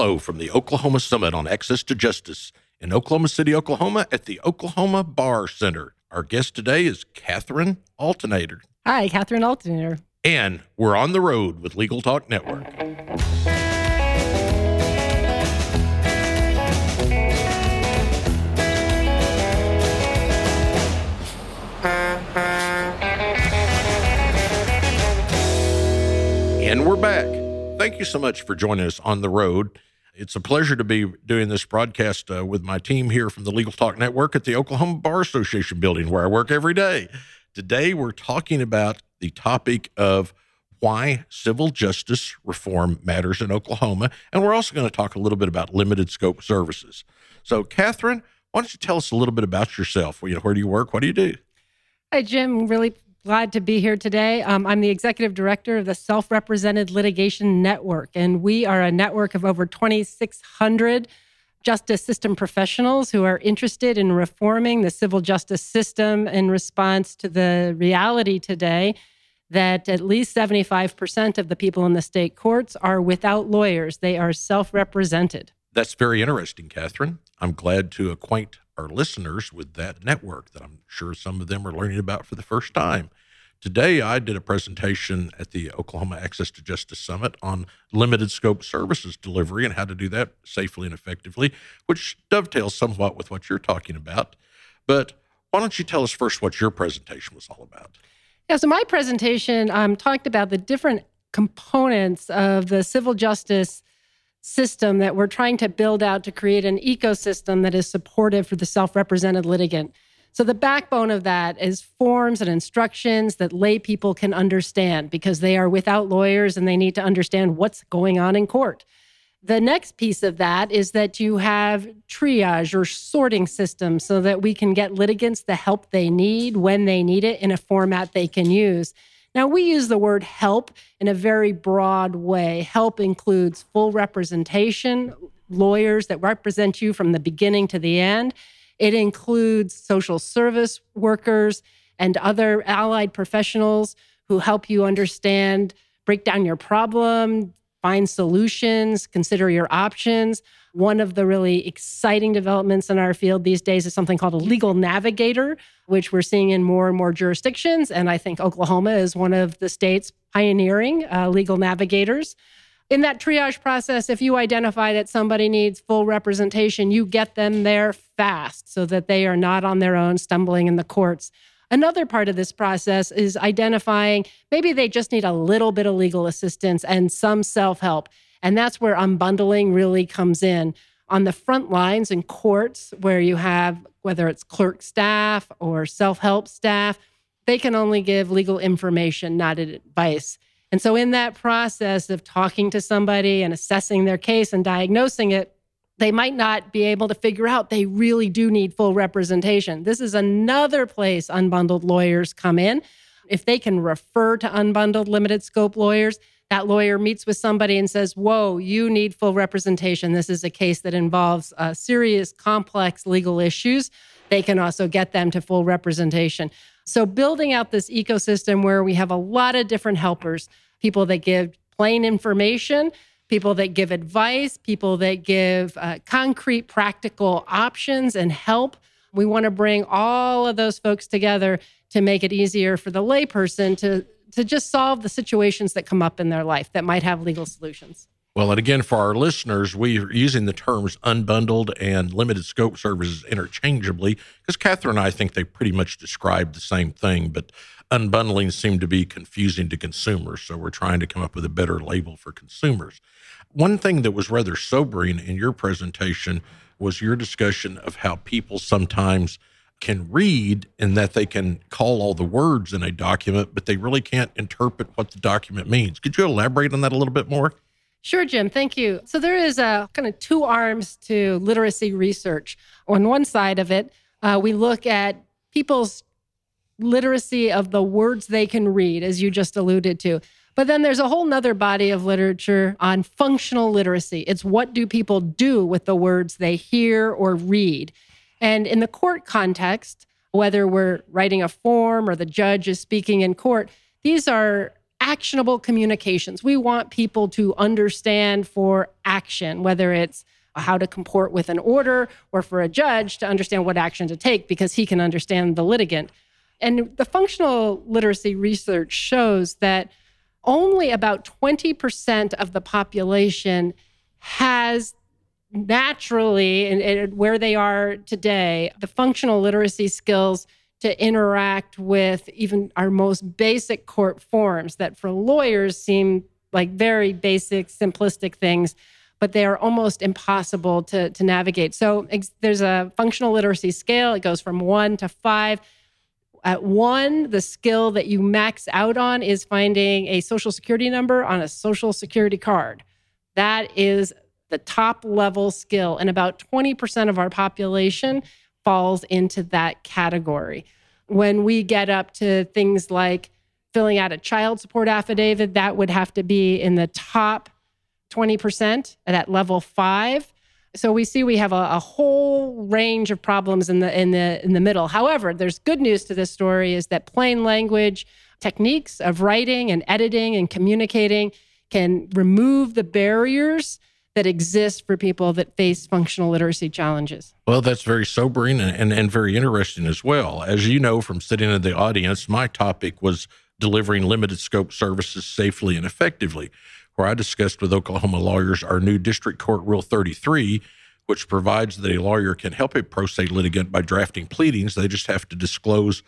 Hello from the Oklahoma Summit on Access to Justice in Oklahoma City, Oklahoma at the Oklahoma Bar Center. Our guest today is Katherine Alteneder. Hi, Katherine Alteneder. And we're on the road with Legal Talk Network. And we're back. Thank you so much for joining us on the road. It's a pleasure to be doing this broadcast uh, with my team here from the Legal Talk Network at the Oklahoma Bar Association building where I work every day. Today, we're talking about the topic of why civil justice reform matters in Oklahoma. And we're also going to talk a little bit about limited scope services. So, Katherine, why don't you tell us a little bit about yourself? Where do you work? What do you do? Hi, Jim. Really glad to be here today. Um, I'm the executive director of the Self Represented Litigation Network, and we are a network of over 2,600 justice system professionals who are interested in reforming the civil justice system in response to the reality today that at least 75% of the people in the state courts are without lawyers. They are self represented. That's very interesting, Katherine. I'm glad to acquaint our listeners with that network that I'm sure some of them are learning about for the first time. Today, I did a presentation at the Oklahoma Access to Justice Summit on limited scope services delivery and how to do that safely and effectively, which dovetails somewhat with what you're talking about. But why don't you tell us first what your presentation was all about? Yeah, so my presentation um, talked about the different components of the civil justice system that we're trying to build out to create an ecosystem that is supportive for the self represented litigant. So, the backbone of that is forms and instructions that lay people can understand because they are without lawyers and they need to understand what's going on in court. The next piece of that is that you have triage or sorting systems so that we can get litigants the help they need when they need it in a format they can use. Now, we use the word help in a very broad way. Help includes full representation, lawyers that represent you from the beginning to the end. It includes social service workers and other allied professionals who help you understand, break down your problem, find solutions, consider your options. One of the really exciting developments in our field these days is something called a legal navigator, which we're seeing in more and more jurisdictions. And I think Oklahoma is one of the states pioneering uh, legal navigators. In that triage process, if you identify that somebody needs full representation, you get them there fast so that they are not on their own stumbling in the courts. Another part of this process is identifying maybe they just need a little bit of legal assistance and some self help. And that's where unbundling really comes in. On the front lines in courts, where you have whether it's clerk staff or self help staff, they can only give legal information, not advice. And so, in that process of talking to somebody and assessing their case and diagnosing it, they might not be able to figure out they really do need full representation. This is another place unbundled lawyers come in. If they can refer to unbundled limited scope lawyers, that lawyer meets with somebody and says, Whoa, you need full representation. This is a case that involves uh, serious, complex legal issues. They can also get them to full representation. So, building out this ecosystem where we have a lot of different helpers people that give plain information, people that give advice, people that give uh, concrete, practical options and help. We want to bring all of those folks together to make it easier for the layperson to to just solve the situations that come up in their life that might have legal solutions. Well, and again, for our listeners, we are using the terms unbundled and limited scope services interchangeably because Katherine and I think they pretty much describe the same thing, but unbundling seemed to be confusing to consumers. So we're trying to come up with a better label for consumers. One thing that was rather sobering in your presentation was your discussion of how people sometimes can read and that they can call all the words in a document, but they really can't interpret what the document means. Could you elaborate on that a little bit more? Sure, Jim. Thank you. So there is a kind of two arms to literacy research. On one side of it, uh, we look at people's literacy of the words they can read, as you just alluded to. But then there's a whole nother body of literature on functional literacy. It's what do people do with the words they hear or read? And in the court context, whether we're writing a form or the judge is speaking in court, these are actionable communications. We want people to understand for action, whether it's how to comport with an order or for a judge to understand what action to take because he can understand the litigant. And the functional literacy research shows that only about 20% of the population has naturally, and, where they are today, the functional literacy skills to interact with even our most basic court forms that for lawyers seem like very basic, simplistic things, but they are almost impossible to, to navigate. So ex- there's a functional literacy scale, it goes from one to five. At one, the skill that you max out on is finding a social security number on a social security card. That is the top level skill, and about 20% of our population falls into that category. When we get up to things like filling out a child support affidavit, that would have to be in the top 20% at level five. So we see we have a, a, whole range of problems in the in the in the middle. However, there's good news to this story is that plain language techniques of writing and editing and communicating can remove the barriers that exist for people that face functional literacy challenges. Well, that's very sobering and, and, and very interesting as well. As you know from sitting in the audience, my topic was delivering limited scope services safely and effectively, where I discussed with Oklahoma lawyers our new District Court Rule 33, which provides that a lawyer can help a pro se litigant by drafting pleadings. They just have to disclose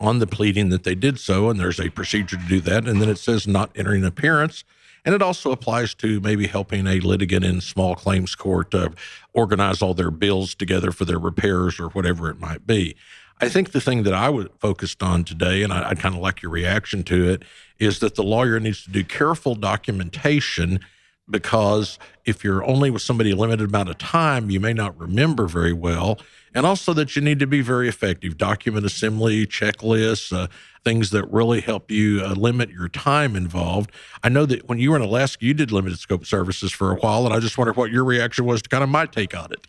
on the pleading that they did so, and there's a procedure to do that. And then it says not entering appearance and it also applies to maybe helping a litigant in small claims court uh, organize all their bills together for their repairs or whatever it might be. I think the thing that I was focused on today, and I, I kind of like your reaction to it, is that the lawyer needs to do careful documentation because if you're only with somebody a limited amount of time, you may not remember very well. And also that you need to be very effective. Document assembly, checklists, uh, things that really help you uh, limit your time involved. I know that when you were in Alaska, you did limited scope services for a while, and I just wonder what your reaction was to kind of my take on it.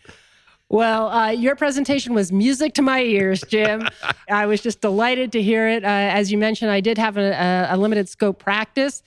Well, uh, your presentation was music to my ears, Jim. I was just delighted to hear it. Uh, as you mentioned, I did have a, a, limited scope practice.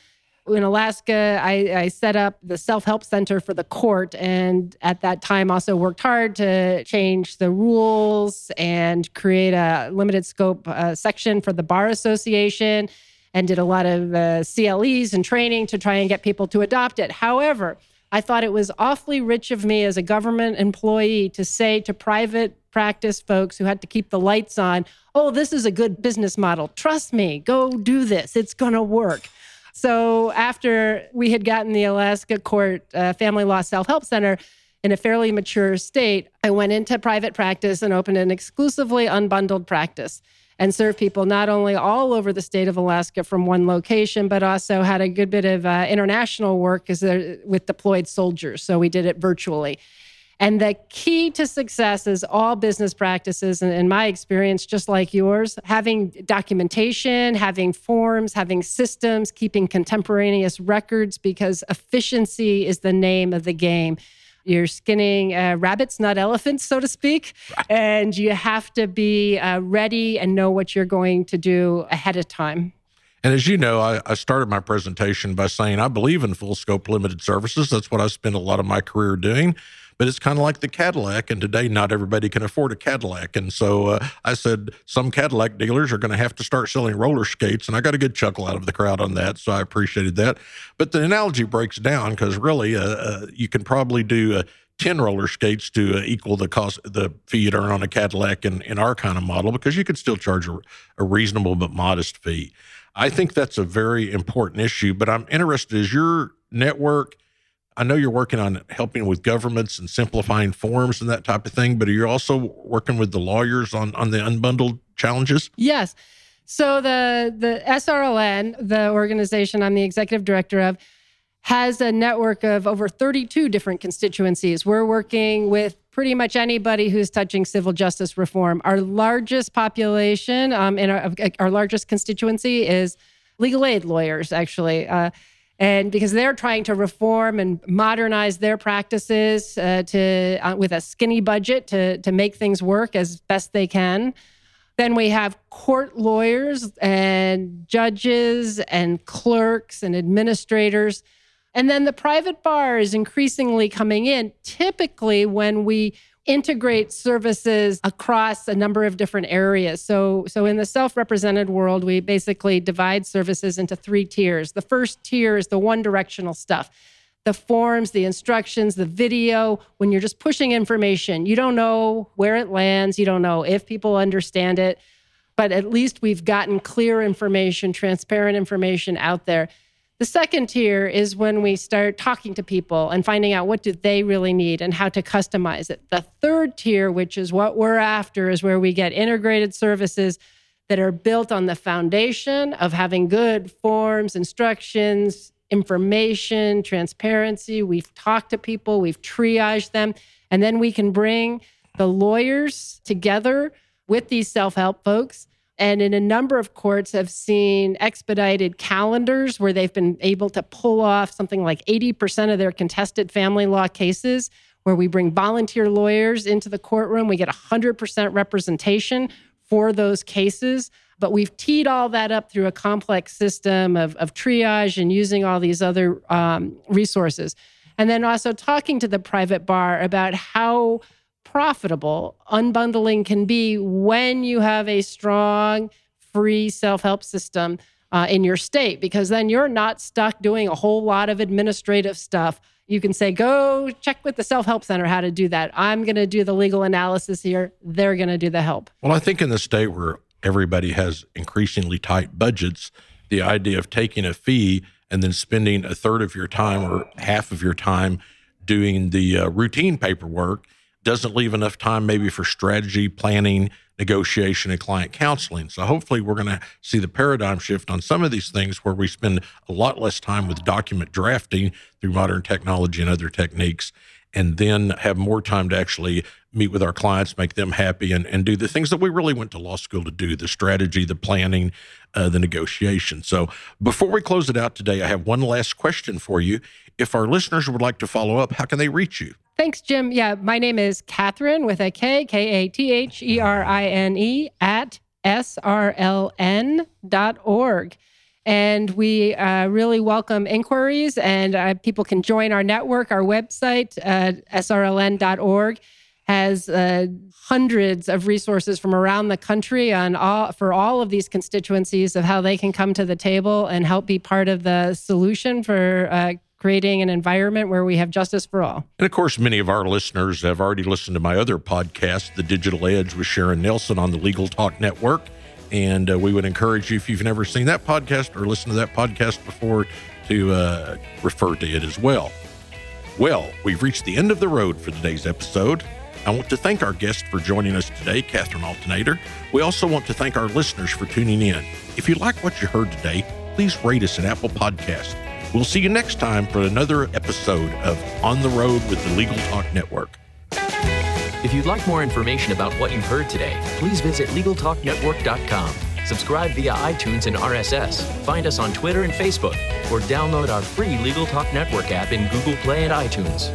In Alaska, I, I set up the self help center for the court, and at that time also worked hard to change the rules and create a limited scope uh, section for the Bar Association and did a lot of uh, CLEs and training to try and get people to adopt it. However, I thought it was awfully rich of me as a government employee to say to private practice folks who had to keep the lights on, oh, this is a good business model. Trust me, go do this. It's going to work. So after we had gotten the Alaska Court uh, Family Law Self Help Center in a fairly mature state, I went into private practice and opened an exclusively unbundled practice and served people not only all over the state of Alaska from one location, but also had a good bit of uh, international work with deployed soldiers. So we did it virtually. And the key to success is all business practices, and in my experience, just like yours, having documentation, having forms, having systems, keeping contemporaneous records, because efficiency is the name of the game. You're skinning uh, rabbits, not elephants, so to speak. Right. And you have to be uh, ready and know what you're going to do ahead of time. And as you know, I, I, started my presentation by saying I believe in full scope limited services. That's what I spent a lot of my career doing but it's kind of like the Cadillac. And today, not everybody can afford a Cadillac. And so uh, I said, some Cadillac dealers are going to have to start selling roller skates. And I got a good chuckle out of the crowd on that. So I appreciated that. But the analogy breaks down because really, uh, uh, you can probably do uh, 10 roller skates to uh, equal the cost, the fee you'd earn on a Cadillac in, in our kind of model because you could still charge a, a reasonable but modest fee. I think that's a very important issue. But I'm interested, is your network I know you're working on helping with governments and simplifying forms and that type of thing, but are you also working with the lawyers on, on the unbundled challenges? Yes. So the the SRLN, the organization I'm the executive director of, has a network of over 32 different constituencies. We're working with pretty much anybody who's touching civil justice reform. Our largest population um, in our, our largest constituency is legal aid lawyers, actually. Uh, and because they're trying to reform and modernize their practices uh, to uh, with a skinny budget to to make things work as best they can. Then we have court lawyers and judges and clerks and administrators. And then the private bar is increasingly coming in, typically when we integrate services across a number of different areas. So, so in the self-represented world, we basically divide services into three tiers. The first tier is the one directional stuff. The forms, the instructions, the video, when you're just pushing information, you don't know where it lands, you don't know if people understand it, but at least we've gotten clear information, transparent information out there. The second tier is when we start talking to people and finding out what do they really need and how to customize it. The third tier, which is what we're after, is where we get integrated services that are built on the foundation of having good forms, instructions, information, transparency. We've talked to people, we've triaged them, and then we can bring the lawyers together with these self-help folks and in a number of courts have seen expedited calendars where they've been able to pull off something like 80% of their contested family law cases where we bring volunteer lawyers into the courtroom. We get 100% representation for those cases. But we've teed all that up through a complex system of, of triage and using all these other um, resources. And then also talking to the private bar about how profitable unbundling can be when you have a strong free self-help system uh, in your state because then you're not stuck doing a whole lot of administrative stuff. You can say go check with the self-help center how to do that. I'm going to do the legal analysis here. They're going to do the help. Well i think in the state where everybody has increasingly tight budgets the idea of taking a fee and then spending a third of your time or half of your time doing the uh, routine paperwork doesn't leave enough time maybe for strategy, planning, negotiation, and client counseling. So hopefully, we're going to see the paradigm shift on some of these things where we spend a lot less time with document drafting through modern technology and other techniques, and then have more time to actually meet with our clients, make them happy, and, and do the things that we really went to law school to do the strategy, the planning, uh, the negotiation. So before we close it out today, I have one last question for you. If our listeners would like to follow up, how can they reach you? Thanks, Jim. Yeah, my name is Katherine with a K, K A T H E R I N E at srln.org. And we uh, really welcome inquiries, and uh, people can join our network. Our website, uh, srln.org, has uh, hundreds of resources from around the country on all for all of these constituencies of how they can come to the table and help be part of the solution for uh, creating an environment where we have justice for all. And of course, many of our listeners have already listened to my other podcast, The Digital Edge with Sharon Nelson on the Legal Talk Network. And uh, we would encourage you, if you've never seen that podcast or listened to that podcast before, to uh, refer to it as well. Well, we've reached the end of the road for today's episode. I want to thank our guest for joining us today, Katherine Alteneder. We also want to thank our listeners for tuning in. If you like what you heard today, please rate us at Apple Podcast We'll see you next time for another episode of On the Road with the Legal Talk Network. If you'd like more information about what you've heard today, please visit LegalTalkNetwork.com. Subscribe via iTunes and RSS. Find us on Twitter and Facebook, or download our free Legal Talk Network app in Google Play and iTunes.